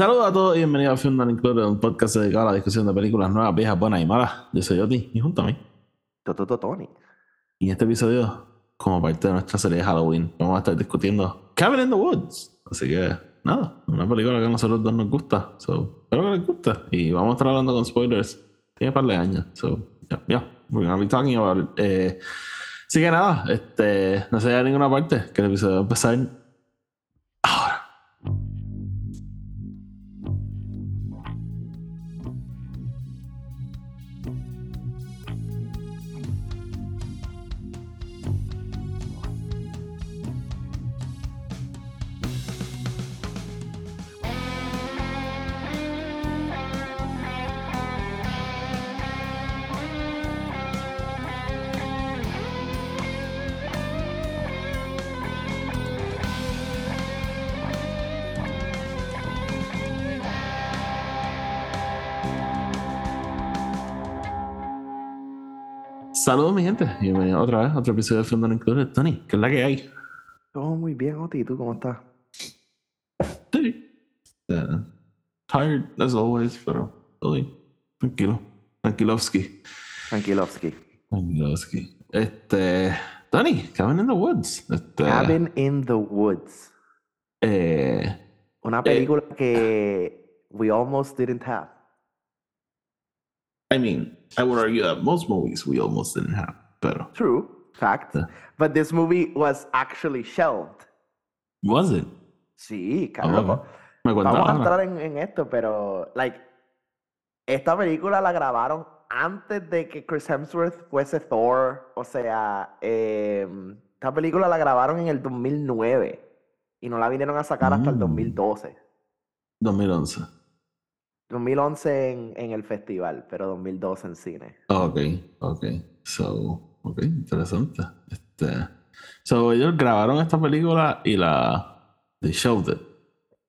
Saludos a todos y bienvenidos a Film Not Included, un podcast dedicado a la discusión de películas nuevas, viejas, buenas y malas. Yo soy Yoti y junto a mí. Toto Tony. Y en este episodio, como parte de nuestra serie de Halloween, vamos a estar discutiendo Cabin in the Woods. Así que, nada, una película que a nosotros dos nos gusta. So, espero que les guste. Y vamos a estar hablando con spoilers. Tiene un par de años. So, yeah, yeah, we're gonna be talking about it. Eh, así que nada, este, no se vaya a ninguna parte, que el episodio va a empezar y Bienvenidos otra vez otro episodio de Film Included. Tony, ¿qué es la que hay? Todo muy bien, Oti. ¿Y tú cómo estás? Sí. Eh, tired as always, pero bien. Tranquilo. Tranquilovsky. Tranquilovsky. Tranquilovsky. Este. Tony, Cabin in the Woods. Este, Cabin in the Woods. eh, Una película que we almost didn't have. I mean, I would argue that most movies we almost didn't have, pero. True. Fact. Yeah. But this movie was actually shelved. Was it? Sí, Ah, cabrón. Me Vamos a entrar en, en esto, pero, like, esta película la grabaron antes de que Chris Hemsworth fuese Thor. O sea, eh, esta película la grabaron en el 2009 y no la vinieron a sacar hasta el Mm. 2012. 2011. 2011 en, en el festival, pero 2012 en cine. Ok, ok. So, ok, interesante. Este. So, ellos grabaron esta película y la. They shelved it.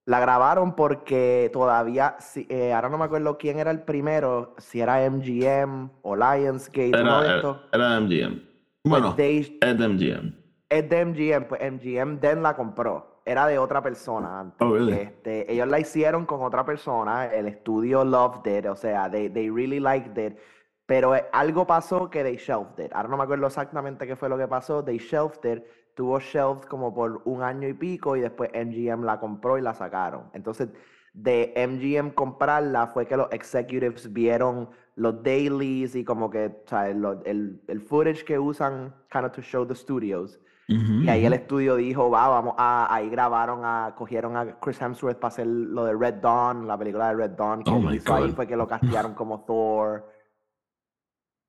La grabaron porque todavía, si- eh, ahora no me acuerdo quién era el primero, si era MGM o Lionsgate, uno de Era, estos. era, era MGM. Pues Bueno, they- es de MGM. es de MGM, pues MGM Den la compró. Era de otra persona antes. Oh, really? Este, ellos la hicieron con otra persona, el estudio loved it, o sea, they, they really liked it. Pero eh, algo pasó que they shelved it. Ahora no me acuerdo exactamente qué fue lo que pasó. They shelved it. Tuvo shelved como por un año y pico y después MGM la compró y la sacaron. Entonces, de MGM comprarla fue que los executives vieron los dailies y como que, o sea, lo- el, el footage que usan kind of to show the studios. Y ahí el estudio dijo, va, vamos a, ahí grabaron a, cogieron a Chris Hemsworth para hacer lo de Red Dawn, la película de Red Dawn, que Oh hizo ahí fue que lo castearon como Thor.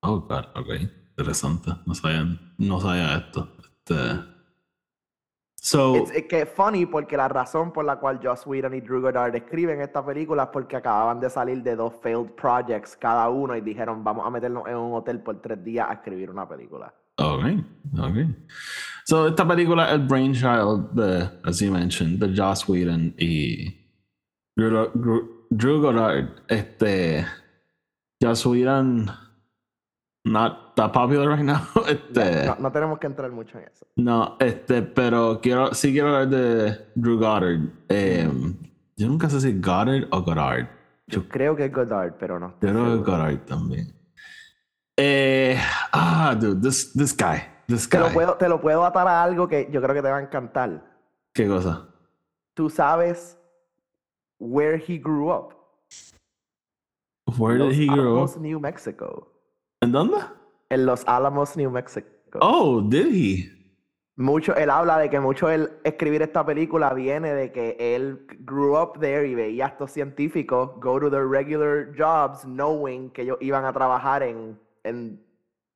Oh, God, ok. Interesante. No sabía, no sabía esto. Este. So, Es es que funny porque la razón por la cual Joss Whedon y Drew Goddard escriben esta película es porque acababan de salir de dos failed projects cada uno y dijeron, vamos a meternos en un hotel por tres días a escribir una película. ok, ok. So, esta película es el brainchild de, as you mentioned, de Joss Whedon y Drew, Drew- Drew Goddard. Este. Joss Whedon, not that popular right now. Este. No, no tenemos que entrar mucho en eso. No, este, pero quiero, sí quiero hablar de Drew Goddard. Eh, yo nunca sé si Goddard o Goddard. Yo creo que es Goddard, pero no Yo creo que seguro. Goddard también. Eh, ah, dude, this, this guy, this Te lo, guy. puedo, te lo puedo atar a algo que yo creo que te va a encantar. ¿Qué cosa? Tú sabes where he grew up. Where did Los he grow up? New Mexico. ¿En dónde? En Los Alamos, New Mexico. Oh, did he? Mucho, él habla de que mucho el escribir esta película viene de que él grew up there y veía a estos científicos go to their regular jobs knowing que ellos iban a trabajar en, en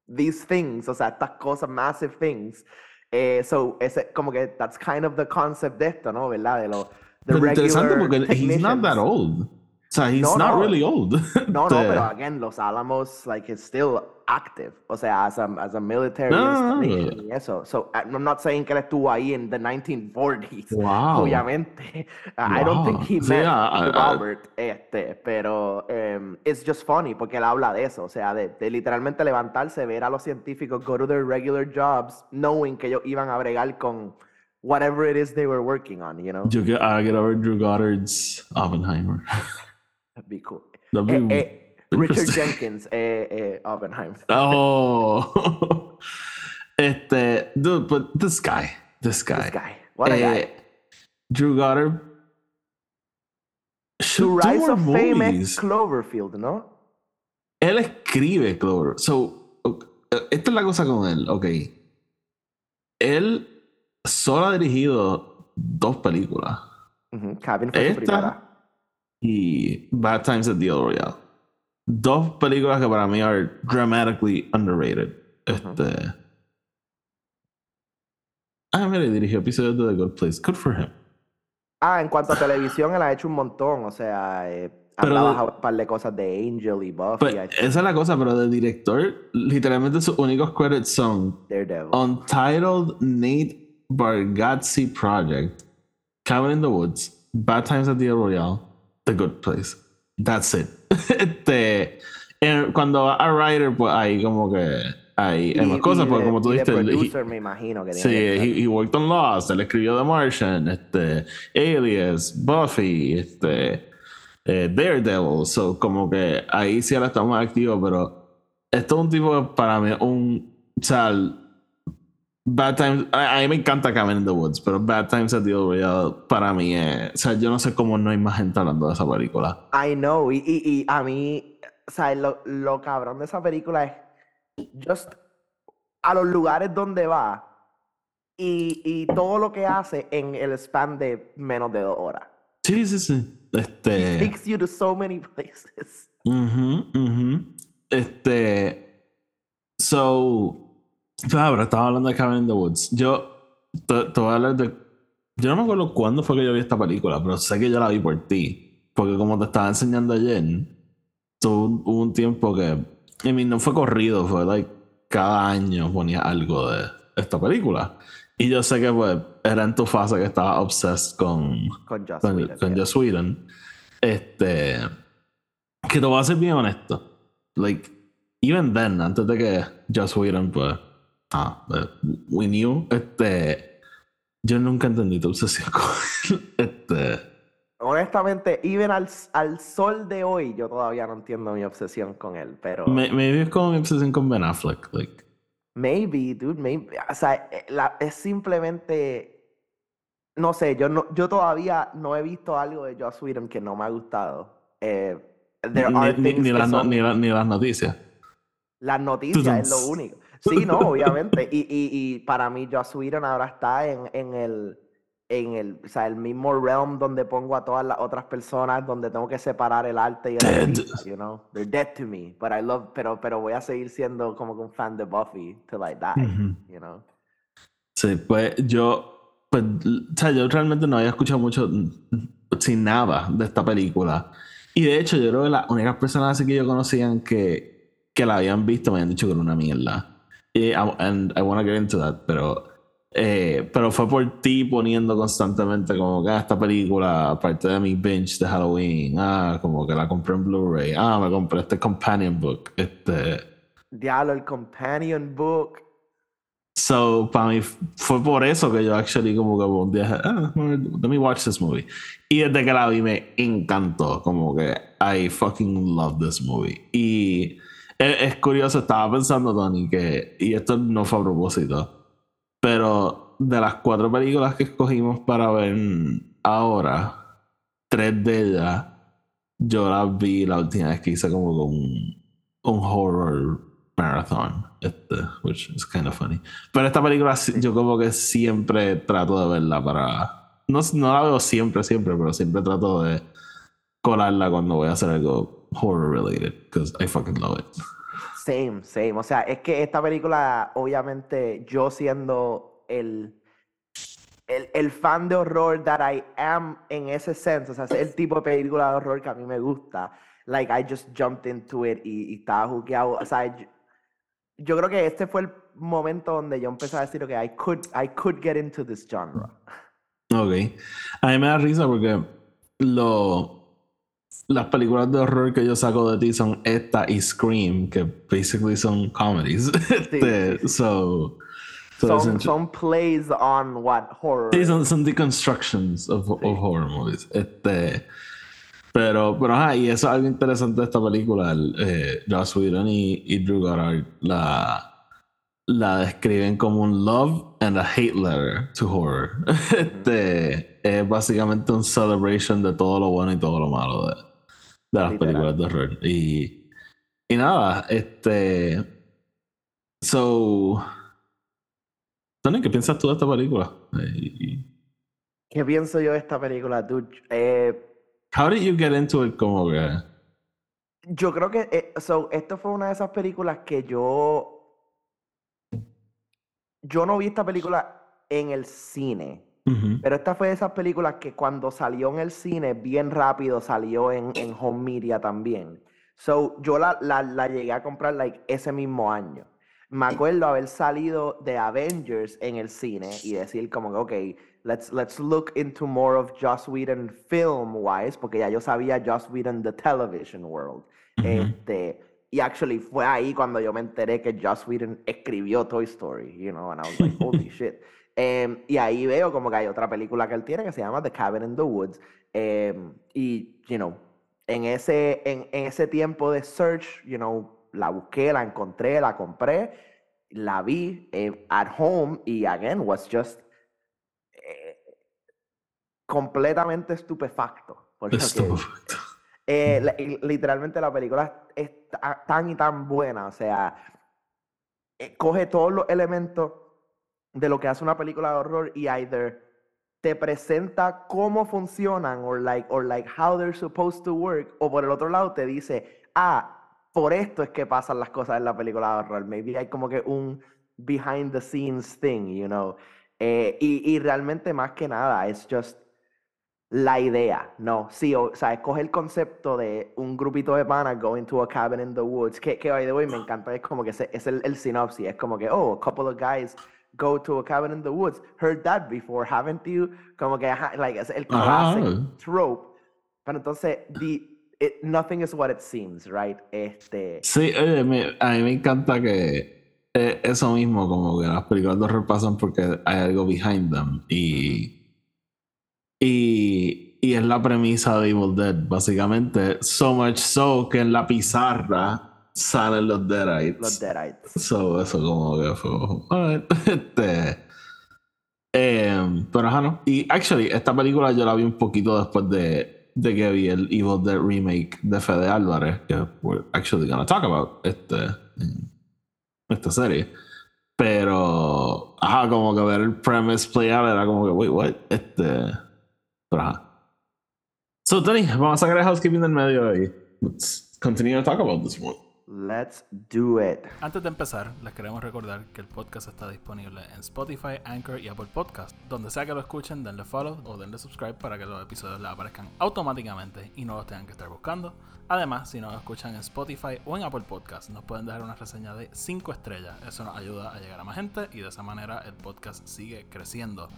these things, o sea, estas cosas, massive things. Eh, so, ese, como que that's kind of the concept de esto, ¿no? ¿Verdad? De lo, the Pero interesante regular porque he's not that old. O sea, he's No, not no. really old. No, no, Este, pero again, Los Alamos, like, is still active. O sea, as a, as a military No, y eso. So, I- I'm not saying que él estuvo ahí en the 1940s. Wow. Obviamente. I don't think he Wow. Sí, met I- I- I- Robert, este, pero um, it's just funny porque él habla de eso. O sea, de, de literalmente levantarse, ver a los científicos go to their regular jobs, knowing que ellos iban a bregar con whatever it is they were working on, you know? Yo get, I get over Drew Goddard's Oppenheimer. That'd be cool. That'd Eh, be eh, Richard interesting. Jenkins, eh, eh, Oppenheimer. Oh. este, dude, but this guy, this guy, This guy. What a eh, guy. Drew Goddard. To Rise of Fame es movies. Cloverfield, ¿no? Él escribe Clover. So, ok, esta es la cosa con él, ok. Él solo ha dirigido dos películas. Ujú, Cabin fue su Esta- primera. Y Bad Times at the El Royale. Dos películas que para mí are dramatically underrated. Este. Ah, mira, dirigió episodios de The Good Place. Good for him. Ah, en cuanto a televisión, él ha hecho un montón. O sea, eh, ha Pero- trabajado un par de cosas de Angel y Buffy. Pues, I think, esa es la cosa, pero de director, literalmente sus únicos credits son Daredevil. Untitled Nate Bargatze Project, Cabin in the Woods, Bad Times at the El Royale, The Good Place. That's it. este, eh, cuando a writer, pues ahí como que hay, más cosas, porque como tú dijiste, he- producer, me imagino que Sí, he, he worked on Lost, él escribió The Martian, este, Alias, Buffy, este, eh, Daredevil, so como que ahí sí ahora estamos activos, pero esto es un tipo para mí un, o sea, Bad Times, a, a mí me encanta Cabin in the Woods, pero Bad Times at the El Royale para mí es, o sea, yo no sé cómo no hay más gente hablando de esa película. I know, y, y, y a mí, o sea, lo, lo cabrón de esa película es just a los lugares donde va y, y todo lo que hace en el span de menos de dos horas. Sí, sí, sí. Este... Takes you to so many places. Ujú, ujú. Este. So. Ahora estaba hablando de Cabin in the Woods. Yo. Te, te voy a hablar de. Yo no me acuerdo cuándo fue que yo vi esta película, pero sé que yo la vi por ti. Porque como te estaba enseñando ayer, tuvo un, hubo un tiempo que. I mean, no fue corrido, fue like. Cada año ponía algo de esta película. Y yo sé que pues era en tu fase que estaba obsessed con Con Joss con, Whedon, con yeah. Joss Whedon, este que te voy a ser bien honesto like even then antes de que Joss Whedon pues ah eh, we knew este yo nunca entendí tu obsesión con él este Honestamente, even al, al sol de hoy, yo todavía no entiendo mi obsesión con él, pero... maybe es como mi obsesión con Ben Affleck like Maybe, dude, maybe. O sea, eh, la- es simplemente. No sé, yo no, yo todavía no he visto algo de Joss Whedon que no me ha gustado. Eh, ni, las, son- ni, la- ni las noticias Las noticias es lo único. Sí, no, obviamente. Y, y, y para mí, Joss Whedon ahora está en, en el. En el, o sea, el mismo realm donde pongo a todas las otras personas, donde tengo que separar el arte y el Dead. artista, you know? They're dead to me, but I love, pero, pero voy a seguir siendo como que un fan de Buffy till I die, you know? Sí, pues yo, pues, o sea, yo realmente no había escuchado mucho, mm, sin nada de esta película. Y de hecho, yo creo que las únicas personas así que yo conocían que, que la habían visto me habían dicho que era una mierda. Y, I- and I want to get into that, pero, eh, pero fue por ti poniendo constantemente como que ah, esta película, aparte de mi binge de Halloween, ah, como que la compré en Blu-ray, ah, me compré este companion book, este. Diablo, el companion book. So, para mí fue por eso que yo actually como que un día, ah, let me watch this movie. Y desde que la vi me encantó, como que I fucking love this movie. Y es, es curioso, estaba pensando, Tony, que, y esto no fue a propósito, pero de las cuatro películas que escogimos para ver ahora, tres de ellas, yo las vi la última vez que hice como con un, un horror marathon, este, which is kind of funny. Pero esta película yo como que siempre trato de verla para... No, no la veo siempre, siempre, pero siempre trato de colarla cuando voy a hacer algo horror related, because I fucking love it. Same, same. O sea, es que esta película, obviamente, yo siendo el, el, el fan de horror that I am en ese sense, o sea, es el tipo de película de horror que a mí me gusta. Like, I just jumped into it y, y estaba jugueado. O sea, yo, yo creo que este fue el momento donde yo empecé a decir, ok, I could, I could get into this genre. Ok. A mí me da risa porque lo, las películas de horror que yo saco de ti son esta y Scream, que basically son comedies. Este, sí. So, So son, plays on what horror. Sí, son, son deconstructions of, of horror movies. Este, pero, pero ajá, y eso es algo interesante de esta película. El, eh, Joss Whedon y, y Drew Goddard la, la describen como un love and a hate letter to horror. Este, es básicamente un celebration de todo lo bueno y todo lo malo de, de las Literal. películas de horror. Y, y nada, este. So. Tony, ¿qué piensas tú de esta película? Eh, ¿Qué pienso yo de esta película, dude? Eh, How did you get into it? Como que. yo creo que eh, so, esto fue una de esas películas que yo. Yo no vi esta película en el cine. Pero esta fue de esas películas que cuando salió en el cine, bien rápido salió en, en home media también. So, yo la, la, la llegué a comprar like, ese mismo año. Me acuerdo haber salido de Avengers en el cine y decir como que, ok, let's, let's look into more of Joss Whedon film-wise, porque ya yo sabía Joss Whedon the television world. Ujú. Este, y actually fue ahí cuando yo me enteré que Joss Whedon escribió Toy Story, you know, and I was like, holy shit. Em, y ahí veo como que hay otra película que él tiene que se llama The Cabin in the Woods. Em, y, you know, en ese, en, en ese tiempo de search, you know, la busqué, la encontré, la compré, la vi eh, at home y again was just eh, completamente estupefacto. vi. Eh, literalmente la película es ta- tan y tan buena, o sea, eh, coge todos los elementos de lo que hace una película de horror y either te presenta cómo funcionan or like, or like how they're supposed to work, o por el otro lado te dice, ah, por esto es que pasan las cosas en la película de horror. Maybe hay como que un behind the scenes thing, you know. Eh, y, y realmente más que nada, es just la idea, no, sí, o, o sea, escoge el concepto de un grupito de panas going to a cabin in the woods, que, que by the way me encanta, es como que ese- es el, el sinopsis, es como que, oh, a couple of guys go to a cabin in the woods, heard that before, haven't you? Como que, ajá, like, es el Ajá. classic trope, pero entonces, the, it- nothing is what it seems, right? Este, Sí, oye, me- a mí me encanta que eh, eso mismo, como que las películas de horror pasan porque hay algo behind them. Y, y, y es la premisa de Evil Dead, básicamente. So much so que en la pizarra salen los Deadites. los Deadites. So, eso como que fue. alright, Este. em, pero ajá, no. Y actually, esta película yo la vi un poquito después de, de que vi el Evil Dead remake de Fede Álvarez, que we're actually gonna talk about este, esta serie. Pero, ajá, como que ver el premise play out era como que, wait, what? Este. Pero ajá. So, Tony, vamos a sacar el housekeeping del medio y let's continue to talk about this one. Let's do it. Antes de empezar, les queremos recordar que el podcast está disponible en Spotify, Anchor y Apple Podcast. Donde sea que lo escuchen, denle follow o denle subscribe para que los episodios les aparezcan automáticamente y no los tengan que estar buscando. Además, si nos escuchan en Spotify o en Apple Podcast, nos pueden dejar una reseña de 5 estrellas. Eso nos ayuda a llegar a más gente y de esa manera el podcast sigue creciendo.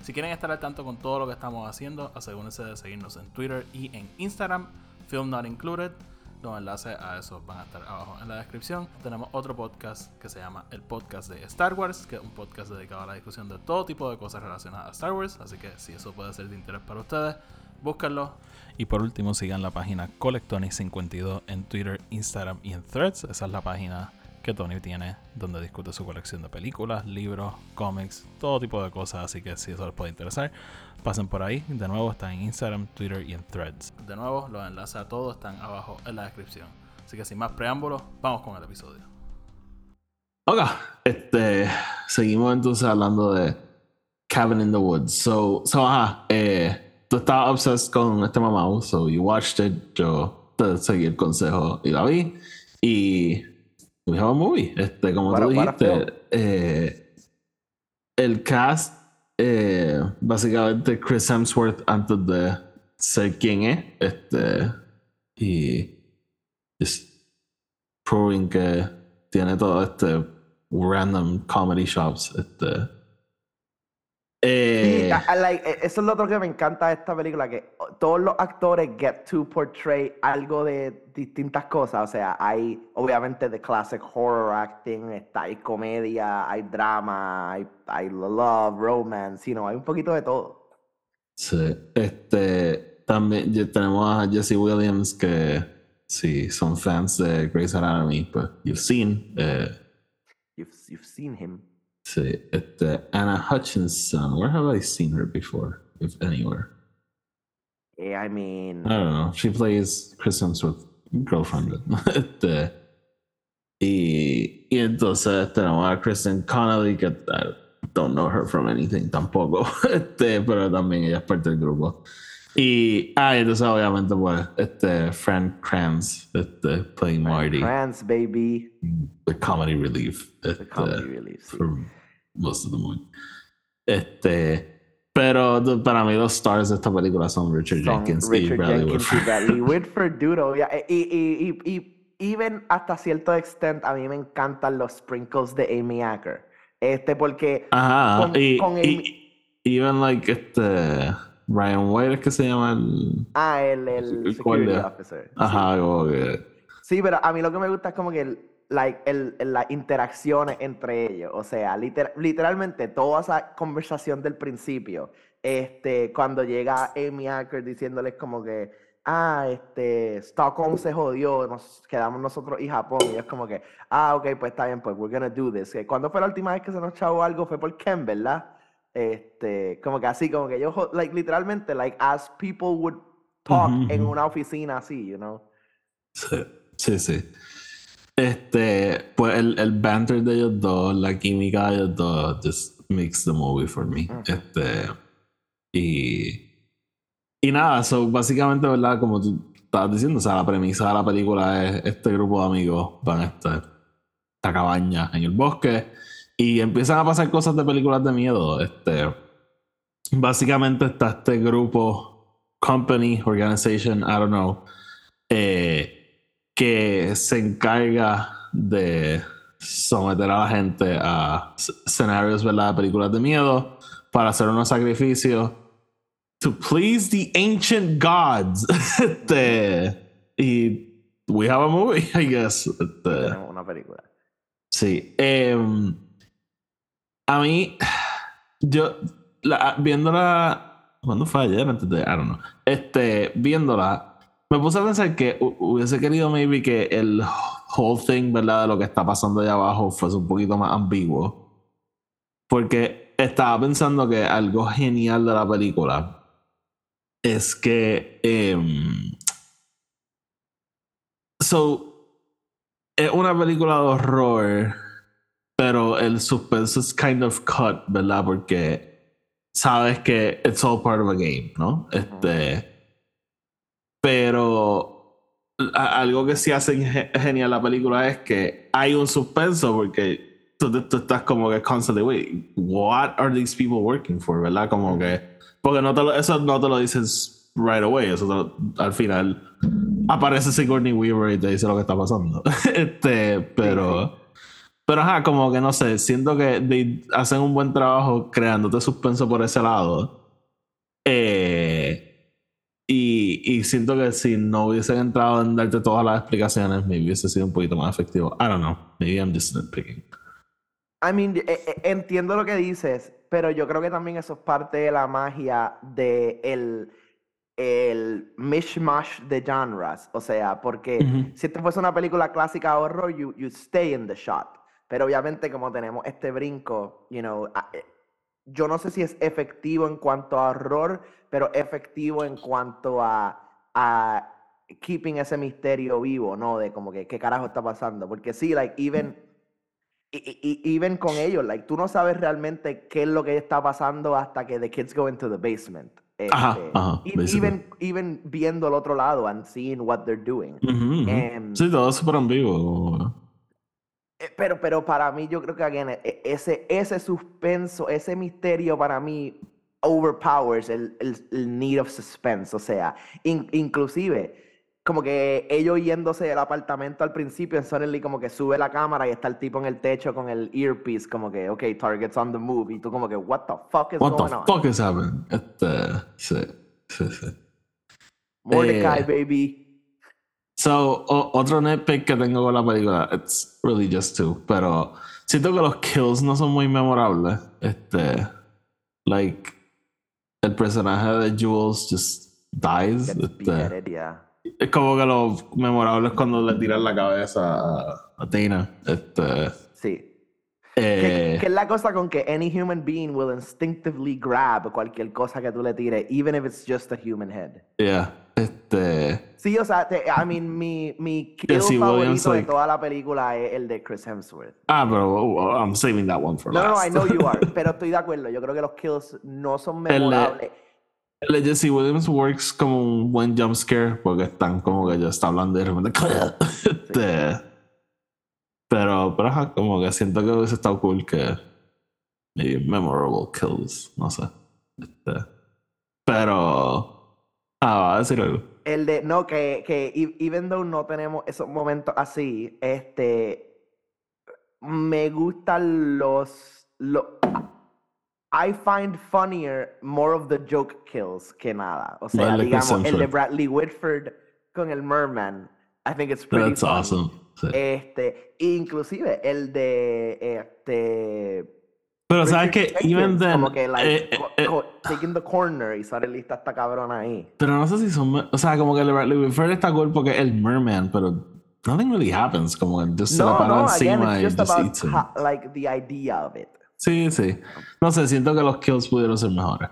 Si quieren estar al tanto con todo lo que estamos haciendo, asegúrense de seguirnos en Twitter y en Instagram, Film Not Included. Los enlaces a eso van a estar abajo en la descripción. Tenemos otro podcast que se llama el podcast de Star Wars, que es un podcast dedicado a la discusión de todo tipo de cosas relacionadas a Star Wars. Así que si eso puede ser de interés para ustedes, búsquenlo. Y por último, sigan la página Colectonic52 en Twitter, Instagram y en Threads. Esa es la página que Tony tiene donde discute su colección de películas, libros, cómics, todo tipo de cosas. Así que si eso les puede interesar, pasen por ahí. De nuevo, está en Instagram, Twitter y en Threads. De nuevo, los enlaces a todos están abajo en la descripción. Así que sin más preámbulos, vamos con el episodio. Ok, este, seguimos entonces hablando de Cabin in the Woods. So, so ajá, eh, tú estabas obsessed con este mamá, so you watched it, yo te seguí el consejo y la vi. Y we have a movie. Este, como tú dijiste, eh, el cast, eh, básicamente Chris Hemsworth antes de ser quien es, este, y just proving que tiene todo este random comedy shops, este, Eh, I- like- e- eso es lo otro que me encanta de esta película, que todos los actores get to portray algo de distintas cosas. O sea, hay obviamente the classic horror acting, está, hay comedia, hay drama, hay, hay love, romance, you know, hay un poquito de todo. sí, este, también tenemos a Jesse Williams que si son fans de Grey's Anatomy, pues you've seen. eh, You've, you've seen him. Sí, este, Anna Hutchinson. Where have I seen her before, if anywhere? Eh, I mean, I don't know. She plays Chris Hemsworth's girlfriend. este, y, y entonces tenemos a Kristen Connolly, que I don't know her from anything tampoco. Este, pero también ella es parte del grupo. Y, ah, entonces obviamente pues, este, Frank Kranz, este, playing Marty, France, baby. the comedy relief. The este, comedy relief. sí. Most of the movie. Este, pero para mí los stars de esta película son Richard Son Jenkins y Richard Bradley Jenkins y Whitford. Bradley Whitford, eh, Y, y, y, y, even hasta cierto extent, a mí me encantan los sprinkles de Amy Acker. Este, porque Ajá, con- y, con y- even like este Ryan White es que se llama el Ah, el, el El security guardia. officer. Sí. ajá, como que Sí, pero a mí lo que me gusta es como que el, like, el, las interacciones entre ellos. O sea, liter- literalmente toda esa conversación del principio, este, cuando llega Amy Acker diciéndoles como que, ah, este, Stockholm se jodió, nos quedamos nosotros y Japón. Y es como que, ah, ok, pues está bien, pues we're gonna do this. ¿Cuándo fue la última vez que se nos chavó algo? Fue por Ken, ¿verdad? Este, como que así, como que yo, like, literalmente, like, as people would talk Ujú, en una oficina así, you know? sí, sí, sí. Este, pues el, el banter de ellos dos, la química de ellos dos, just makes the movie for me. Ujú. Este, y, y nada, so básicamente, ¿verdad? Como tú estabas diciendo, o sea, la premisa de la película es este grupo de amigos van a esta, esta cabaña en el bosque y empiezan a pasar cosas de películas de miedo. Este, básicamente está este grupo, company, organization, I don't know, eh, que se encarga de someter a la gente a escenarios, ¿verdad? Películas de miedo para hacer unos sacrificios to please the ancient gods. este, y we have a movie, I guess. Este, Tenemos una película. Sí. em, a mí, yo, la- viéndola, ¿cuándo fue ayer? Antes de, I don't know. Este, viéndola, me puse a pensar que hu- hubiese querido maybe que el whole thing, ¿verdad? De lo que está pasando allá abajo fuese un poquito más ambiguo. Porque estaba pensando que algo genial de la película es que... em, so, es una película de horror, pero el suspenso es kind of cut, ¿verdad? Porque sabes que it's all part of a game, ¿no? Este. Pero algo que sí hace ge- genial la película es que hay un suspenso porque tú, tú estás como que constantly, wait, what are these people working for, ¿verdad? Como que. Porque no te lo- eso no te lo dices right away, eso lo- al final aparece Sigourney Weaver y te dice lo que está pasando. este, pero. Pero ajá, como que no sé, siento que they hacen un buen trabajo creándote suspenso por ese lado. Eh, y, siento que si no hubiesen entrado en darte todas las explicaciones, me hubiese sido un poquito más efectivo. I don't know. Maybe I'm just nitpicking. I mean, eh, eh, entiendo lo que dices, pero yo creo que también eso es parte de la magia de el, el mishmash de genres. O sea, porque si esto fuese una película clásica horror, you, you stay in the shot. Pero obviamente como tenemos este brinco, you know, yo no sé si es efectivo en cuanto a horror, pero efectivo en cuanto a, a keeping ese misterio vivo, ¿no? De como que qué carajo está pasando. Porque sí, like, even, y, y- y- even con ellos, like, tú no sabes realmente qué es lo que está pasando hasta que the kids go into the basement. Ajá, Este, ajá, even, even viendo el otro lado and seeing what they're doing. Em, sí, todo es súper ambiguo. Eh, Pero, pero para mí, yo creo que again, e- ese, ese suspenso, ese misterio para mí overpowers el, el, el need of suspense. O sea, in- inclusive, como que ellos yéndose del apartamento al principio, en suddenly como que sube la cámara y está el tipo en el techo con el earpiece, como que, ok, targets on the move, y tú como que, what the fuck is What going the on? fuck is happening? Este, sí, sí, sí. Mordecai, Eh, baby. So, o- otro nitpick que tengo con la película, it's really just two, pero siento que los kills no son muy memorables. Este, like, el personaje de Jules just dies. Este, es como que lo memorable es cuando le tiran la cabeza a, a Tina. Este, Sí. Que, eh, que es la cosa con que any human being will instinctively grab cualquier cosa que tú le tires, even if it's just a human head. yeah, este, Sí, o sea, te- I mean, mi, mi kill Jesse favorito Williams, de like- toda la película es el de Chris Hemsworth. ah, pero oh, I'm saving that one for No, no, no, I know you are, pero estoy de acuerdo. Yo creo que los kills no son memorables. El de Jesse Williams works como un buen jump scare porque están como que ya está hablando y de repente. Este, pero, pero como que siento que hubiese estado cool que. maybe memorable kills, no sé. Este, pero. Ah, va a decir algo. El de, no, que, que e- even though no tenemos esos momentos así, este, me gustan los, lo- I find funnier more of the joke kills que nada. O sea, digamos, el de. Bradley Whitford con el Merman, I think it's pretty That's funny. awesome. Sí. Este, inclusive el de, este, pero sabes que, even then. como que, like, eh, eh, eh, taking the corner y sale lista esta cabrona ahí. pero no sé si son. O sea, como que Bradley Whitford está cool porque es el merman, pero nothing really happens. Como que just se la No, para no, again, encima it's y just just about eats him. ho- like the idea of it. Sí, sí. No sé, siento que los kills pudieron ser mejores.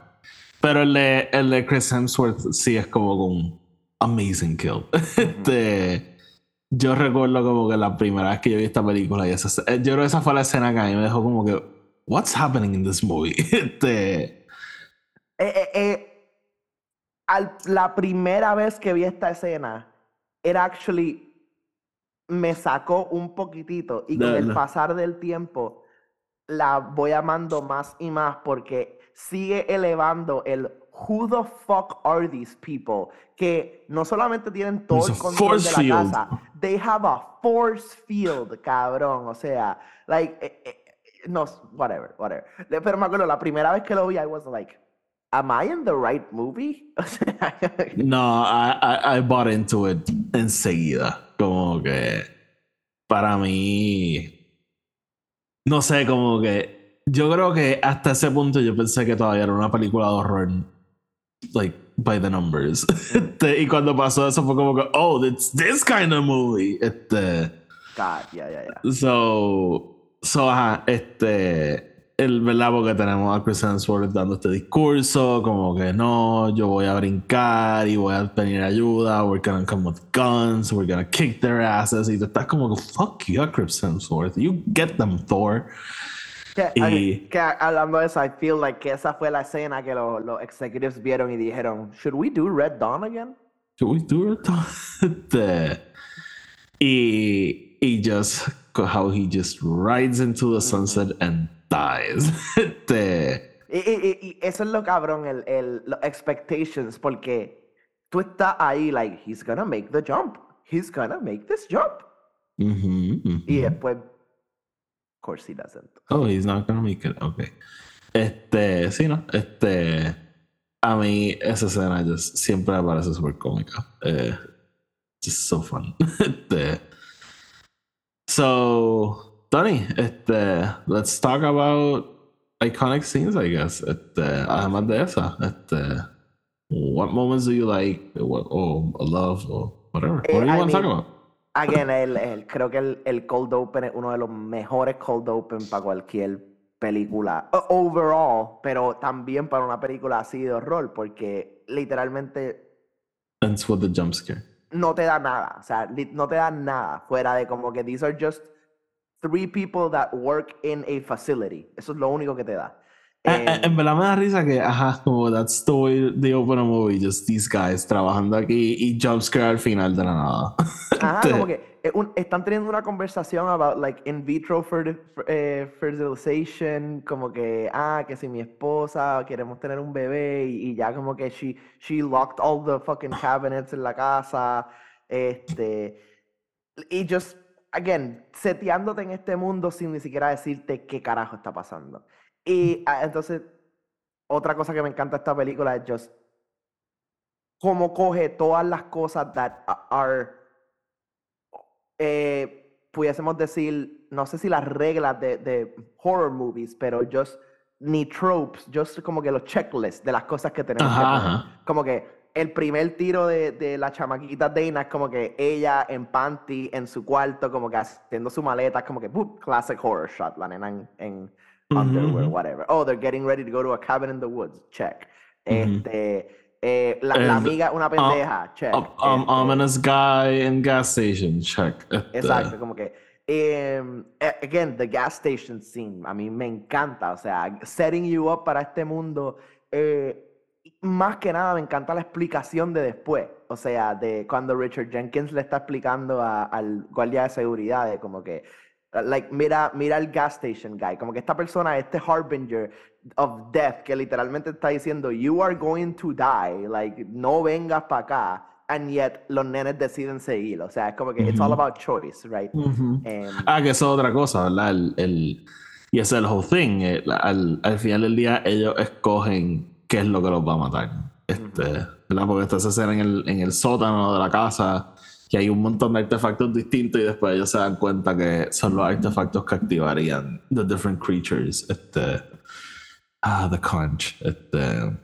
Pero el de, el de Chris Hemsworth sí es como un amazing kill. Este, yo recuerdo como que la primera vez que yo vi esta película y esa, eh, yo creo que esa fue la escena que a mí me dejó como que, what's happening in this movie? Este, Eh, eh, eh, al- la primera vez que vi esta escena, era actually me sacó un poquitito y con De el verdad. pasar del tiempo la voy amando más y más porque sigue elevando el who the fuck are these people que no solamente tienen todo el control de la field. casa, they have a force field, cabrón, o sea, like eh, eh, no, whatever, whatever. Pero me acuerdo, la primera vez que lo vi, I was like, am I in the right movie? No, I, I, I bought into it enseguida. Como que para mí, no sé, como que yo creo que hasta ese punto yo pensé que todavía era una película de horror, like by the numbers. Este, y cuando pasó eso fue como que, oh, it's this kind of movie. Este, God, yeah, yeah, yeah. so, so, ajá, este, el verdad porque tenemos a Chris Hemsworth dando este discurso, como que no, yo voy a brincar y voy a pedir ayuda, we're gonna come with guns, we're gonna kick their asses, y tú estás como que, fuck you, Chris Hemsworth, you get them, Thor. Que, Y- que hablando de eso, I feel like que esa fue la escena que los, los executives vieron y dijeron, should we do Red Dawn again? Should we do it? Este, y, y just how he just rides into the sunset and dies. Este, Y, y- y- eso es lo cabrón, el, el, los expectations, porque tú estás ahí, like, he's gonna make the jump. He's gonna make this jump. ujú, ujú. Y después, of course he doesn't. Oh, he's not gonna make it. Okay. Este, sí, ¿no? Este, a mí esa escena just siempre me parece súper cómica. Eh, just so fun. Este, so, Tony, este, let's talk about iconic scenes, I guess. Este, además de esa, este, what moments do you like? What, or love or whatever? Eh, what do you I want to talk about? Again, el, el- creo que el, el cold open es uno de los mejores cold open para cualquier película overall, pero también para una película así de horror, porque literalmente Ends with the jump scare. No te da nada, o sea, no te da nada fuera de como que these are just three people that work in a facility. Eso es lo único que te da. Eh, eh, Em, En verdad me da risa que, ajá, como that's the way they open a movie, just these guys trabajando aquí y jumpscare al final de la nada. Ajá, Este, como que eh, un- están teniendo una conversación about like in vitro fer- fer- eh, fertilization, como que, ah, que si mi esposa queremos tener un bebé y, y ya como que she, she locked all the fucking cabinets en la casa Este, y just, again, seteándote en este mundo sin ni siquiera decirte qué carajo está pasando. Y ah, entonces, otra cosa que me encanta de esta película es just cómo coge todas las cosas that are, eh, pudiésemos decir, no sé si las reglas de, de horror movies, pero just ni tropes, just como que los checklists de las cosas que tenemos que Ajá, poner. ajá. Como que el primer tiro de, de la chamaquita Dana es como que ella en panty en su cuarto, como que haciendo su maleta, es como que boop, classic horror shot, la nena en, en underwear, ujú. whatever. Oh, they're getting ready to go to a cabin in the woods, check. Ujú. Este, eh, la, la amiga, una pendeja, check. Um, um, Este, ominous guy in gas station, check. Este, Exacto, como que. a- again, the gas station scene, a mí me encanta, o sea, setting you up para este mundo. eh, más que nada me encanta la explicación de después, o sea, de cuando Richard Jenkins le está explicando a- al guardia de seguridad, de como que, like, mira, mira el gas station guy, como que esta persona, este harbinger of death, que literalmente está diciendo, you are going to die, like, no vengas para acá, and yet los nenes deciden seguir, o sea, es como que it's all about choice, right? Ujú. Em, Ah, que eso es otra cosa, ¿verdad? El, el- y ese es el whole thing. eh, la- Al, al final del día, ellos escogen qué es lo que los va a matar. Este, ¿verdad? Porque esta escena en el, en el sótano de la casa, que hay un montón de artefactos distintos y después ellos se dan cuenta que son los artefactos que activarían the different creatures. Este, ah, the conch. Este,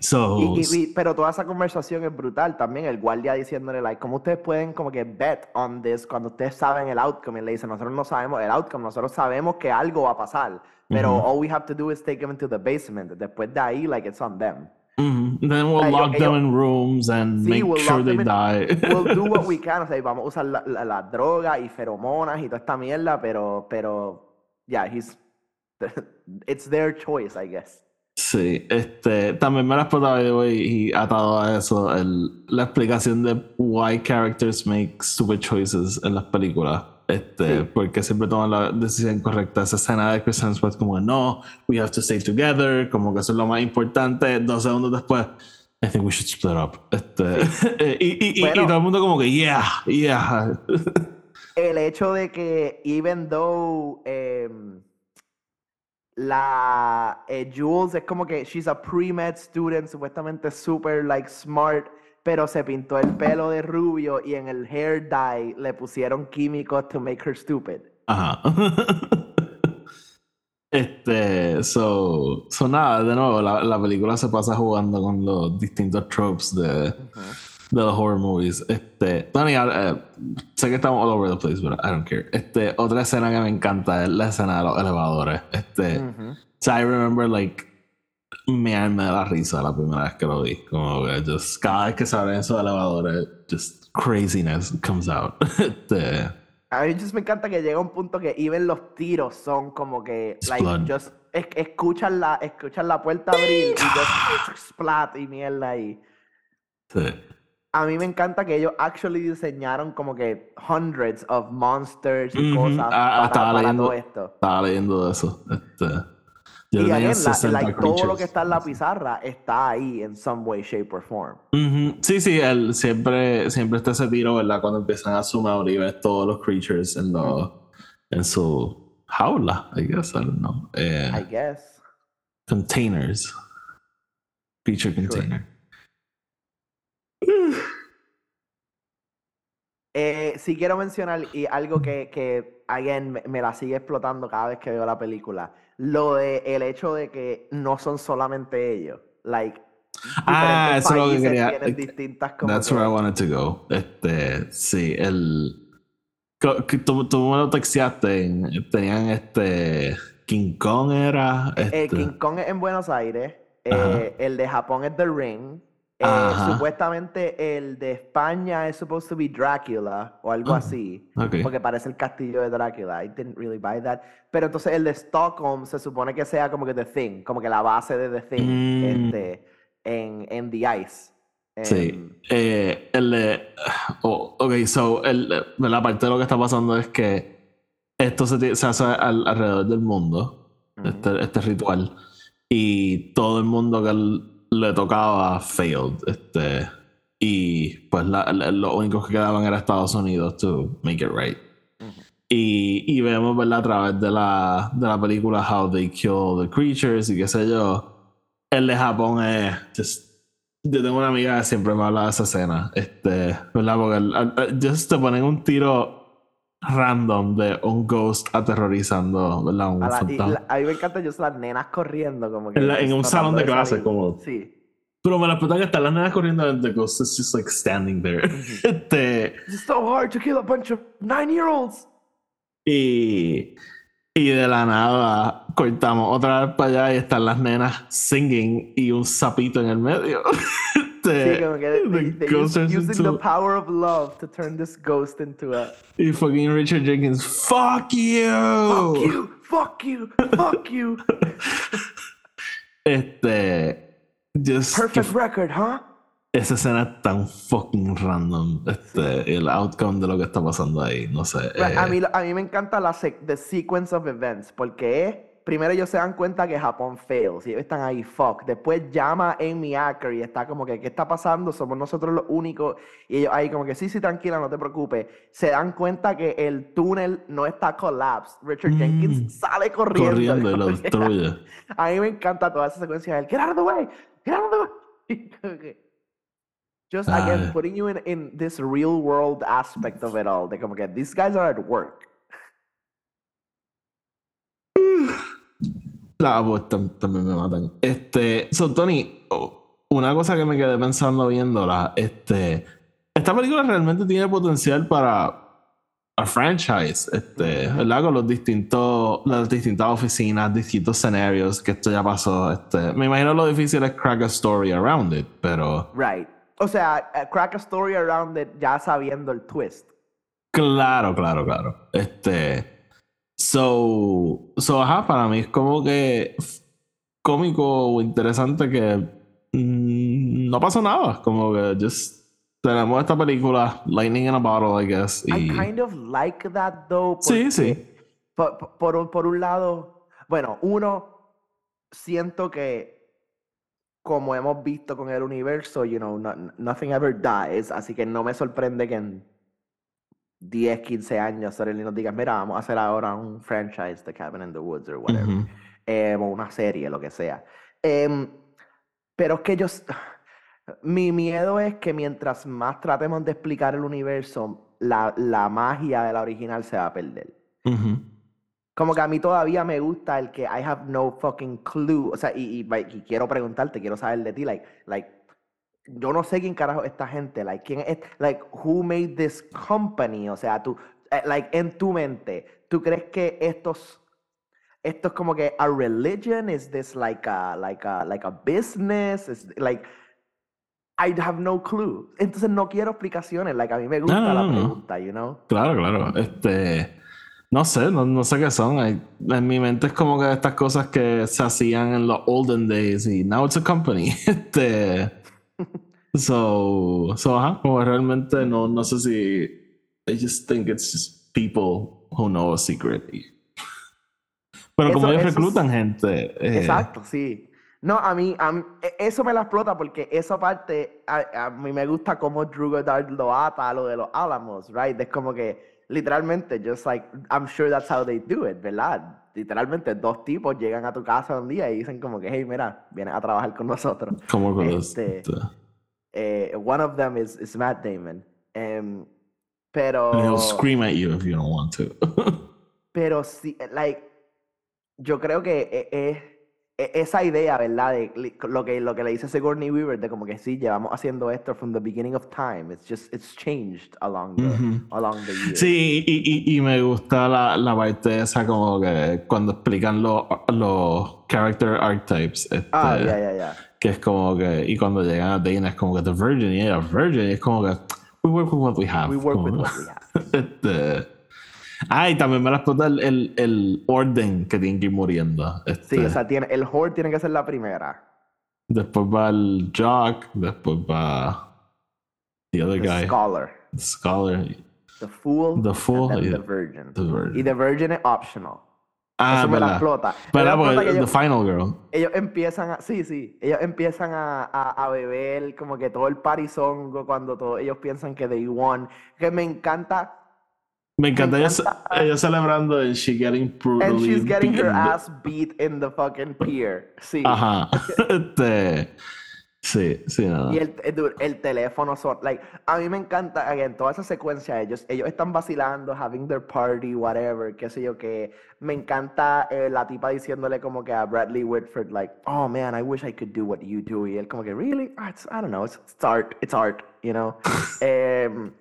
so, Y- y- y- pero toda esa conversación es brutal también, el guardia diciéndole, like, ¿cómo ustedes pueden como que bet on this cuando ustedes saben el outcome? Y le dice, nosotros no sabemos el outcome, nosotros sabemos que algo va a pasar, pero Ujú. all we have to do is take them into the basement. Después de ahí, like, it's on them. mhm. then we'll lock them ellos- in rooms and Sí, make we'll sure they them die. We'll do what we can, o sea, vamos a usar la, la, la droga y feromonas y toda esta mierda, pero, pero, yeah, he's, it's their choice, I guess. Sí, este, también me lo explotaba y y atado a eso, el- la explicación de why characters make stupid choices en las películas. Este, Sí. porque siempre toman la decisión correcta. Esa escena de Chris Hemsworth como no, we have to stay together, como que eso es lo más importante. Dos segundos después, I think we should split up. Este, y, y- y- y Bueno. todo el mundo como que yeah, yeah. el hecho de que even though em, la eh, Jules es como que she's a pre-med student, supuestamente super like smart, pero se pintó el pelo de rubio y en el hair dye le pusieron químicos to make her stupid. Ajá. Este, so, so nada, de nuevo, la, la película se pasa jugando con los distintos tropes de, de los horror movies. Este, Tony, eh, sé que estamos all over the place, but I don't care. Este, otra escena que me encanta es la escena de los elevadores. Este, Ujú. o sea, I remember like me arme de la risa la primera vez que lo vi. Como que just, cada vez que se abren esos elevadores, just craziness comes out. Este, A mí just me encanta que llega un punto que even los tiros son como que like Splun. just es- escuchan la escuchan la puerta abrir y just splat y mierda y sí. A mí me encanta que ellos actually diseñaron como que hundreds of monsters y Ujú, cosas ah, ah, para, estaba para leyendo. todo esto. Estaba leyendo de eso. Este, yo Y again, la- 60 like, todo lo que está en la pizarra está ahí en some way, shape or form. Ujú. Sí, sí, el, siempre, siempre está ese tiro, ¿verdad? Cuando empiezan a sumar y ves todos los creatures en, los en su jaula, I guess, I don't know. Eh, I guess. containers. Creature container. Eh, sí quiero mencionar y algo que, que again, me, me la sigue explotando cada vez que veo la película. Lo de el hecho de que no son solamente ellos. Like, Ah, eso es lo que quería- tienen distintas como That's que- where I wanted to go. Este, sí, el. Tú, tú me lo texteaste. en- Tenían este. King Kong era. El Este, King Kong es en Buenos Aires. Eh, el de Japón es The Ring. Eh, supuestamente el de España es supposed to be Dracula o algo Ah, así. Porque parece el castillo de Drácula. I didn't really buy that. Pero entonces el de Stockholm se supone que sea como que The Thing, como que la base de The Thing Mm. este, en, en The Ice. Sí. Eh, el de. oh, ok, so, el, la parte de lo que está pasando es que esto se, hace al- alrededor del mundo, este, este ritual, y todo el mundo que le tocaba failed. Este, y pues la, la- los únicos que quedaban era Estados Unidos to make it right. Y, y vemos, ¿verdad? A través de la, de la película How They Kill the Creatures y qué sé yo. El de Japón es. just- yo tengo una amiga que siempre me habla de esa escena. Este, ¿verdad? Porque el- el- el- just te ponen un tiro random de un ghost aterrorizando, ¿verdad? Un A, la- y fantasma. la- a mí me encanta yo las nenas corriendo como que En la- en un salón de de clase, salir. como- Sí. Pero me la explota que están las nenas corriendo and the ghost is just like standing there. este. It's so hard to kill a bunch of nine-year-olds. Y, y de la nada cortamos otra vez para allá y están las nenas singing y un sapito en el medio. Este, Sí, como que the they, they ghost use- using the into- power of love to turn this ghost into a y fucking Richard Jenkins, fuck you. fuck you, fuck you, fuck you. Este, just Perfect que record, huh? esa escena es tan fucking random. Este, el outcome de lo que está pasando ahí, no sé. Right, A eh, mí, a mí me encanta la sec- the sequence of events porque primero ellos se dan cuenta que Japón fails y ellos están ahí, fuck. Después llama Amy Acker y está como que, ¿qué está pasando? Somos nosotros los únicos. Y ellos ahí como que, sí, sí, tranquila, no te preocupes. Se dan cuenta que el túnel no está collapsed. Richard Mm. Jenkins sale corriendo. corriendo y lo como que- destruye. A mí me encanta toda esa secuencia del, get out of the way, get out of the way. Just again, Ay. putting you in, in this real world aspect of it all. De como que, these guys are at work. La tam- también me matan. Este, so Tony, una cosa que me quedé pensando viéndola, este, esta película realmente tiene potencial para a franchise, este. ¿verdad? Con los distintos, las distintas oficinas, distintos escenarios que esto ya pasó. Este, me imagino lo difícil es crack a story around it, pero Right. O sea, uh, crack a story around it ya sabiendo el twist. Claro, claro, claro. Este. So. So, ajá, para mí es como que cómico o interesante que mm, no pasó nada. Como que just tenemos esta película, Lightning in a Bottle, I guess. I Y. kind of like that though. Sí, porque sí. Por, por- por un- por un lado, bueno, uno, siento que como hemos visto con el universo, you know, no- nothing ever dies, así que no me sorprende que en 10, 15 años Sorelli nos diga, mira, vamos a hacer ahora un franchise de Cabin in the Woods or whatever. Ujú. eh, o una serie, lo que sea. Em, pero es que yo... Mi miedo es que mientras más tratemos de explicar el universo, la, la magia de la original se va a perder. Ujú. Como que a mí todavía me gusta el que I have no fucking clue. O sea, y, y, y quiero preguntarte, quiero saber de ti, like, like, yo no sé quién carajo es esta gente, like, quién es, like, who made this company? O sea, tú, eh, like, en tu mente, ¿tú crees que estos, esto es como que a religion? Is this like a, like a, like a business? Is, like, I have no clue. Entonces no quiero explicaciones, like, a mí me gusta no, la no, no. pregunta, you know? Claro, claro. Este. No sé, no, no sé qué son. Hay- En mi mente es como que estas cosas que se hacían en los olden days y now it's a company. Este. So, so ajá, como realmente no, no sé si. I just think it's just people who know a secret. Pero como Eso- ellos eso es- reclutan gente. eh, Exacto, sí. No, a mí, a mí- e- eso me la explota porque esa parte, a, a mí me gusta cómo Drew Goddard lo ata a lo de los Álamos, right? Es como que, literalmente, just like, I'm sure that's how they do it, ¿verdad? Literalmente, dos tipos llegan a tu casa un día y dicen como que, hey, mira, vienes a trabajar con nosotros. Como con Este, este, Eh, one of them is, is Matt Damon. And pero... he'll scream at you if you don't want to. Pero sí, like, yo creo que e- e- e- esa idea, ¿verdad? De lo que, lo que le dice Sigourney Weaver, de como que sí, llevamos haciendo esto from the beginning of time. It's just, it's changed along the, along the years. Sí, y, y, y me gusta la, la parte esa como que cuando explican los los character archetypes. Este, Ah, ya, ya, ya. Que es como que, y cuando llegan a Dana es como que The Virgin, y ella Virgin, es como que we work with what we have. We work with what we have. este, ah, y también me la explota el, el, el orden que tienen que ir muriendo. Sí, Este, o sea, tiene, el Horde tiene que ser la primera. Después va el Jock, después va the other The guy, Scholar. the Scholar, The Fool. The Fool, and y- the Virgin. the Virgin. Y The Virgin es optional. Ah, Eso me la explota. Explota Porque que The ellos, Final Girl. ellos empiezan a, sí, sí, ellos empiezan a, a, a beber como que todo el parizongo cuando todos ellos piensan que they won. Que me encanta. Me encanta ella, encanta- ella celebrando and she getting brutally And she's getting her ass beat in the fucking pier. Sí. Ajá. Este, sí, sí, nada. Y el, el, teléfono son, like, a mí me encanta, again, toda esa secuencia, ellos, ellos están vacilando, having their party, whatever, qué sé yo, que me encanta eh, la tipa diciéndole como que a Bradley Whitford, like, oh man, I wish I could do what you do, y él como que, really? Ah, it's- I don't know, it's, it's art, it's art, you know? Em,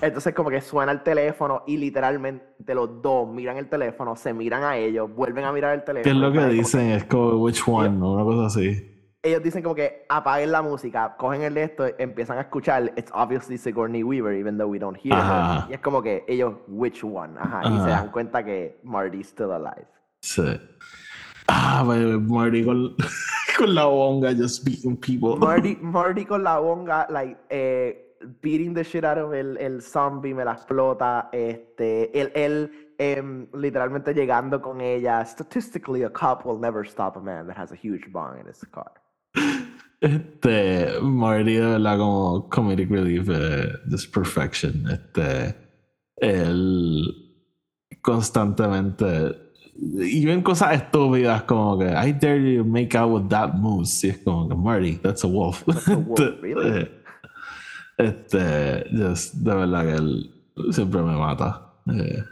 entonces como que suena el teléfono y literalmente los dos miran el teléfono, se miran a ellos, vuelven a mirar el teléfono. ¿Qué es lo que como dicen? Es como, which one? o Una cosa así. ellos dicen como que apaguen la música, cogen el de esto, empiezan a escuchar, it's obviously Sigourney Weaver, even though we don't hear Ajá. her. Y es como que ellos, which one? Ajá. Y se dan cuenta que Marty's still alive. Sí. Ah, baby, Marty con, con la bonga just beating people. Marty, Marty con la bonga, like, eh, beating the shit out of el, el zombie, me la explota. Este, él, él em, literalmente llegando con ella. Statistically, a cop will never stop a man that has a huge bong in his car. Este, Marty de verdad como comedic relief, eh, just perfection. Este, él constantemente, y ven cosas estúpidas como que I dare you to make out with that moose. Y es como que Marty, that's a wolf. a wolf, Este, really? Este, just, de verdad que él siempre me mata. Eh,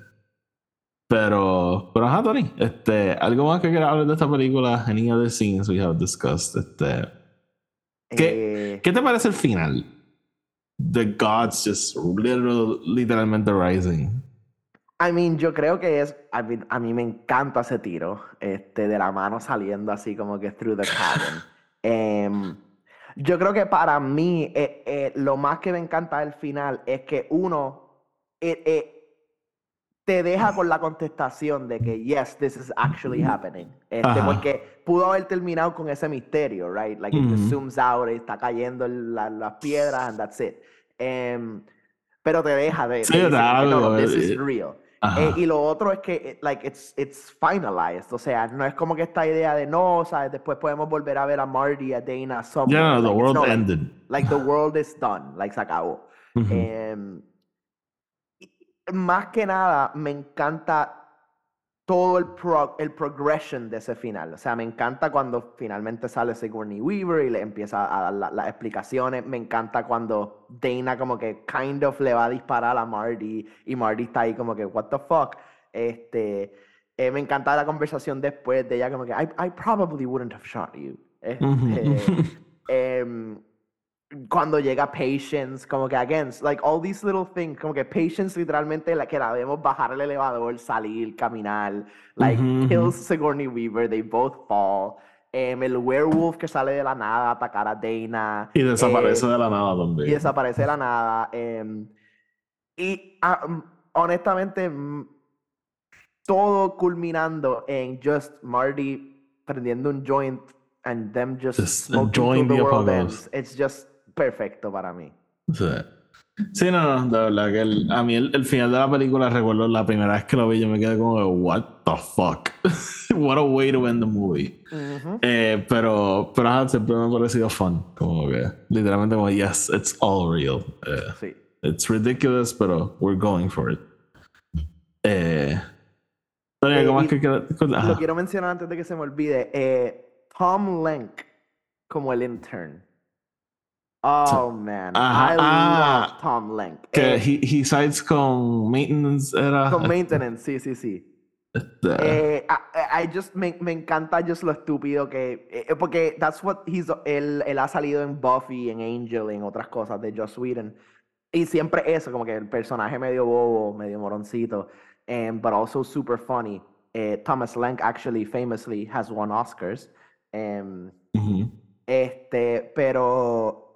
pero, pero ajá, Tony, este, algo más que quieras hablar de esta película, any other scenes we have discussed, este. ¿Qué, Eh, ¿Qué te parece el final? The gods just literal- literalmente rising. I mean, yo creo que es, I mean, a mí me encanta ese tiro, este, de la mano saliendo así como que through the cabin. Em, yo creo que para mí eh, eh, lo más que me encanta del final es que uno eh, eh, te deja con la contestación de que yes, this is actually happening. Este, porque pudo haber terminado con ese misterio, right? Like it just zooms out, está cayendo la- las piedras and that's it. Em, pero te deja de, Sí, da que, no, this is eh, real. Eh, y lo otro es que, eh, like, it's, it's finalized. O sea, no es como que esta idea de no, ¿sabes? Después podemos volver a ver a Marty, a Dana, somewhere. yeah, the Like, it's world no, ended. Like, the world is done. Like, se acabó. Em, más que nada, me encanta todo el, pro- el progression de ese final. O sea, me encanta cuando finalmente sale Sigourney Weaver y le empieza a dar la- las explicaciones. Me encanta cuando Dana como que kind of le va a disparar a Marty y Marty está ahí como que, what the fuck. Este, eh, me encanta la conversación después de ella como que, I, I probably wouldn't have shot you. Este. cuando llega Patience, como que against, like all these little things, como que Patience literalmente la que la vemos bajar el elevador, salir, caminar, like Ujú, ujú. kills Sigourney Weaver, they both fall. Em, el werewolf que sale de la nada a atacar a Dana. Y desaparece em, de la nada también. y desaparece de la nada. em, y ah, mm, honestamente, mm, todo culminando en just Marty prendiendo un joint and them just, Just enjoying the the world ends. It's just perfecto para mí. Sí. Sí, no, no, de verdad que el- a mí el, el final de la película, recuerdo la primera vez que lo vi, yo me quedé como, what the fuck? What a way to end the movie. Eh, pero, pero siempre me ha parecido fun. Como que, literalmente, como, yes, it's all real. Eh, Sí. it's ridiculous, pero we're going for it. Eh, ¿algo más y que ajá. Lo quiero mencionar antes de que se me olvide. eh, Tom Lenk como el intern. Oh man, Ajá, I ah, love Tom Lenk. Que Eh, he, he sides con maintenance era. con maintenance, sí, sí, sí. este, Eh, I, I just me, me encanta just lo estúpido que eh, porque that's what he's él, él ha salido en Buffy, en Angel, en otras cosas de Joss Whedon y siempre eso como que el personaje medio bobo, medio moroncito, um, but also super funny. Eh, Thomas Lenk actually famously has won Oscars. Um, este, pero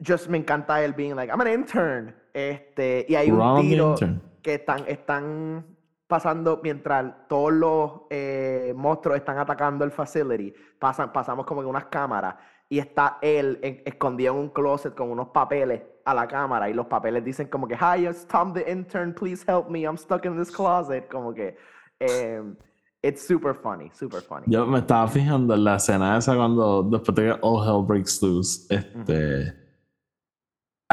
just me encanta él being like I'm an intern. Este, y hay un tiro intern. que están, están pasando mientras todos los eh, monstruos están atacando el facility. Pasan, pasamos como que unas cámaras y está él en- escondido en un closet con unos papeles a la cámara y los papeles dicen como que Hi, it's Tom the intern, please help me, I'm stuck in this closet. Como que em, It's super funny, super funny. Yo me estaba fijando en la escena esa cuando después de que All Hell Breaks Loose, este.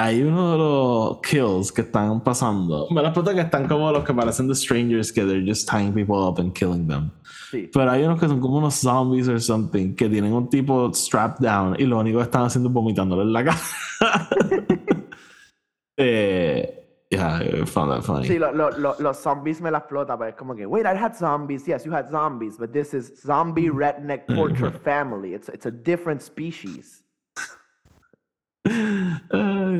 Hay uno de los kills que están pasando. Me la puta que están como los que parecen de strangers que they're just tying people up and killing them. Sí. Pero hay unos que son como unos zombies or something que tienen un tipo strapped down y lo único que están haciendo es vomitándole en la cara. eh, yeah, I found that funny. Sí, lo- lo- lo- los zombies me la explota, pero es como que, wait, I had zombies. Yes, you had zombies, but this is zombie redneck torture family. It's, it's a different species.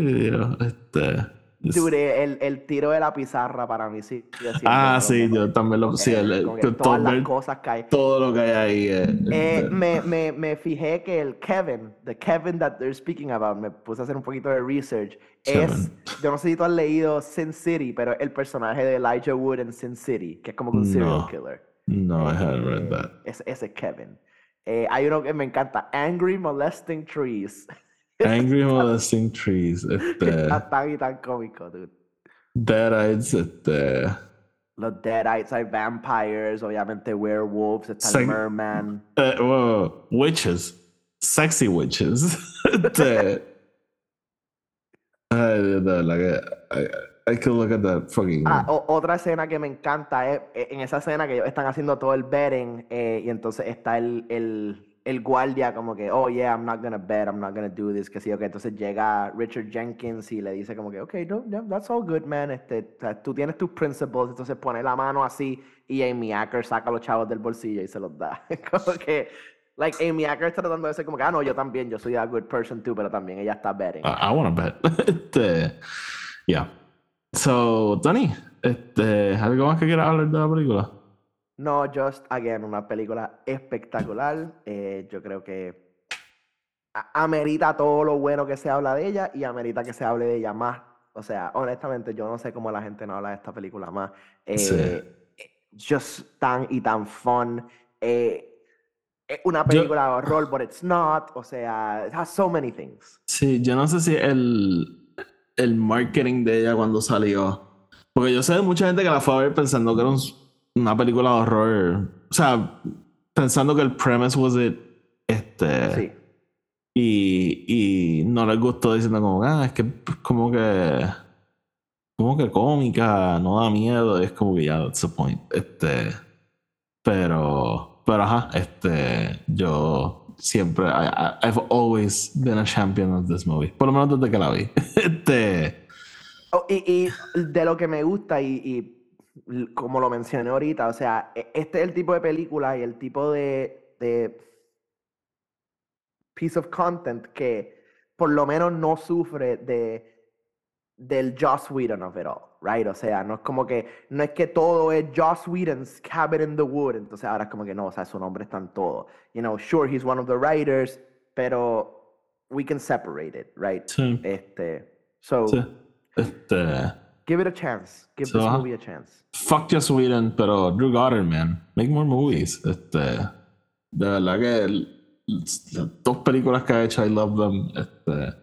Dios, este. Dude, el, el tiro de la pizarra para mí sí. Ah, sí, yo también lo. Sí, el- el- todas las todo, cosas que hay. todo lo que hay ahí. eh, Eh, este, me, me, me fijé que el Kevin, the Kevin that they're speaking about, me puse a hacer un poquito de research. Es, Kevin. yo no sé si tú has leído Sin City, pero el personaje de Elijah Wood en Sin City, que es como un serial No. killer. No, I haven't read Eh, that. Ese, ese es Kevin. Eh, hay uno que me encanta, Angry Molesting Trees. Angry Molesting Trees. Este. Está tan y tan cómico, dude. Deadites. Este. Los Deadites, hay vampires, obviamente werewolves, está el Merman. eh, whoa, witches. Sexy witches. este. Ay, de verdad. I, I could look at that fucking. Ah, o- otra escena que me encanta es en esa escena que ellos están haciendo todo el betting eh, y entonces está el, el, el guardia como que, oh yeah, I'm not gonna bet, I'm not gonna do this, que sí, ok. Entonces llega Richard Jenkins y le dice como que, ok, no, that's all good, man. Este, tú tienes tus principles, entonces pone la mano así y Amy Acker saca los chavos del bolsillo y se los da. como que, like, Amy Acker está tratando de ser como que, ah, no, yo también, yo soy a good person too, pero también ella está betting. I, I want to bet. este. Yeah. So, Tony, este, ¿algo más que quieras hablar de la película? No, Just Again, una película espectacular. Eh, yo creo que amerita todo lo bueno que se habla de ella y amerita que se hable de ella más. O sea, honestamente, yo no sé cómo la gente no habla de esta película más. Sí. Eh, Just tan y tan fun. Eh, una película de horror, but it's not. O sea, it has so many things. Sí, yo no sé si el, el marketing de ella cuando salió. Porque yo sé de mucha gente que la fue a ver pensando que era un- una película de horror. O sea, pensando que el premise was it. Este. Sí. Y, y no les gustó diciendo como, ah, es que como que. Como que cómica, no da miedo. Es como que ya, that's the point. Este. Pero. Pero ajá, este. Yo siempre. I, I've always been a champion of this movie. Por lo menos desde que la vi. Este. Oh, y, y de lo que me gusta, y, como lo mencioné ahorita, o sea, e- este es el tipo de película y el tipo de, de piece of content que por lo menos no sufre de del Joss Whedon of it all, right? O sea, no es como que, no es que todo es Joss Whedon's Cabin in the Wood, entonces ahora es como que no, o sea, su nombre está en todo. You know, sure, he's one of the writers, pero we can separate it, right? Sí. Este, so, sí. Este. Give it a chance. Give So, this ajá. movie a chance. Fuck Joss Whedon, pero Drew Goddard, man. Make more movies. Este, de verdad que el- las dos películas que ha hecho, I love them. Este,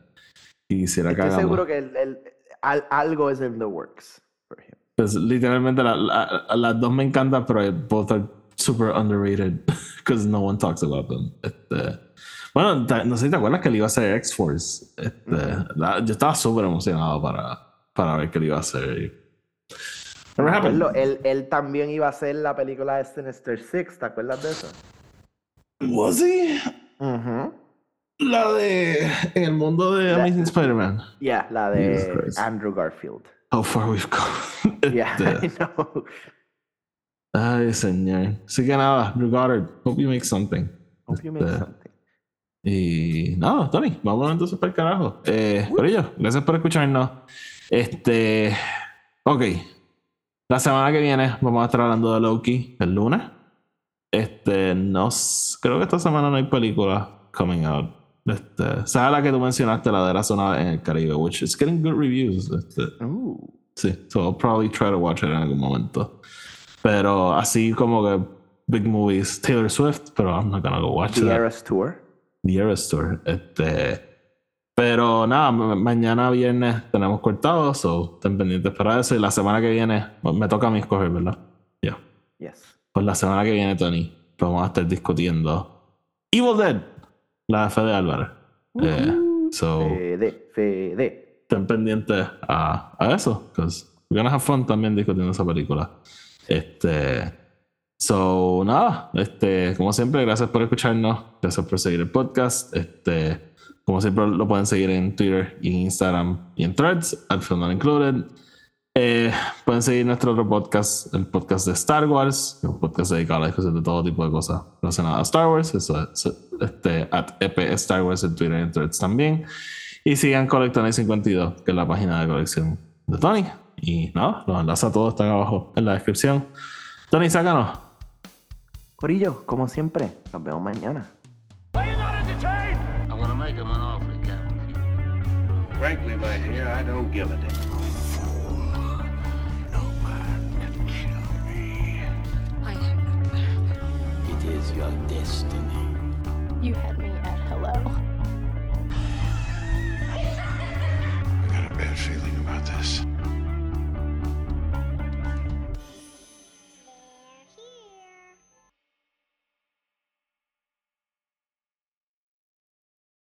y quisiera que Estoy hagamos. seguro que el, el- al- algo es in the works for him. Pues, literalmente la- la- las dos me encantan, pero both are super underrated because no one talks about them. Este, bueno, no sé si te acuerdas que él iba a hacer X-Force. Este, la- yo estaba súper emocionado para, para ver que él iba a hacer. acuerdo, él, él también iba a hacer la película de Sinister Six, ¿te acuerdas de eso? Was he? Ujú. La de en el mundo de La- Amazing Spider-Man. Yeah, la de. Andrew Garfield. How far we've come. Yeah, Este, I know. Ay, señor. Así que nada, Drew Goddard, hope you make something. Hope you make Este, something. Y nada, Tony, vamos entonces para el carajo. Eh, por ello, gracias por escucharnos. Este, ok. La semana que viene vamos a estar hablando de Loki el lunes. Este, no, creo que esta semana no hay película coming out. Este, ¿sabes la que tú mencionaste, la de la zona en el Caribe, which is getting good reviews? Este, Ooh. Sí, so I'll probably try to watch it en algún momento. Pero así como que big movies, Taylor Swift, pero I'm not gonna go watch The that. Eras Tour. The Eras Tour. Este, pero nada, ma- mañana viernes tenemos cortado, so estén pendientes para eso. Y la semana que viene me toca a mí escoger, ¿verdad? Ya. Yes. pues la semana que viene, Tony, pues vamos a estar discutiendo Evil Dead, la de Fede Álvarez. Eh, so, Fede, Fede. estén pendientes a, a eso, because we're gonna have fun también discutiendo esa película. Este, so, nada, este, como siempre, gracias por escucharnos, gracias por seguir el podcast. Este, como siempre, lo pueden seguir en Twitter y en Instagram y en Threads, at Film Not Included. Eh, pueden seguir nuestro otro podcast, el podcast de Star Wars, un podcast dedicado a las cosas de todo tipo de cosas relacionadas a Star Wars. Eso es este, at EP Star Wars en Twitter y en Threads también. Y sigan Colectonic 52, que es la página de colección de Tony. Y no, los enlaces a todos están abajo en la descripción. Tony, sácanos. Corillo, como siempre, nos vemos mañana. Frankly, my dear, I don't give a damn. No man can kill me. I am. It is your destiny. You had me at hello. I got a bad feeling about this.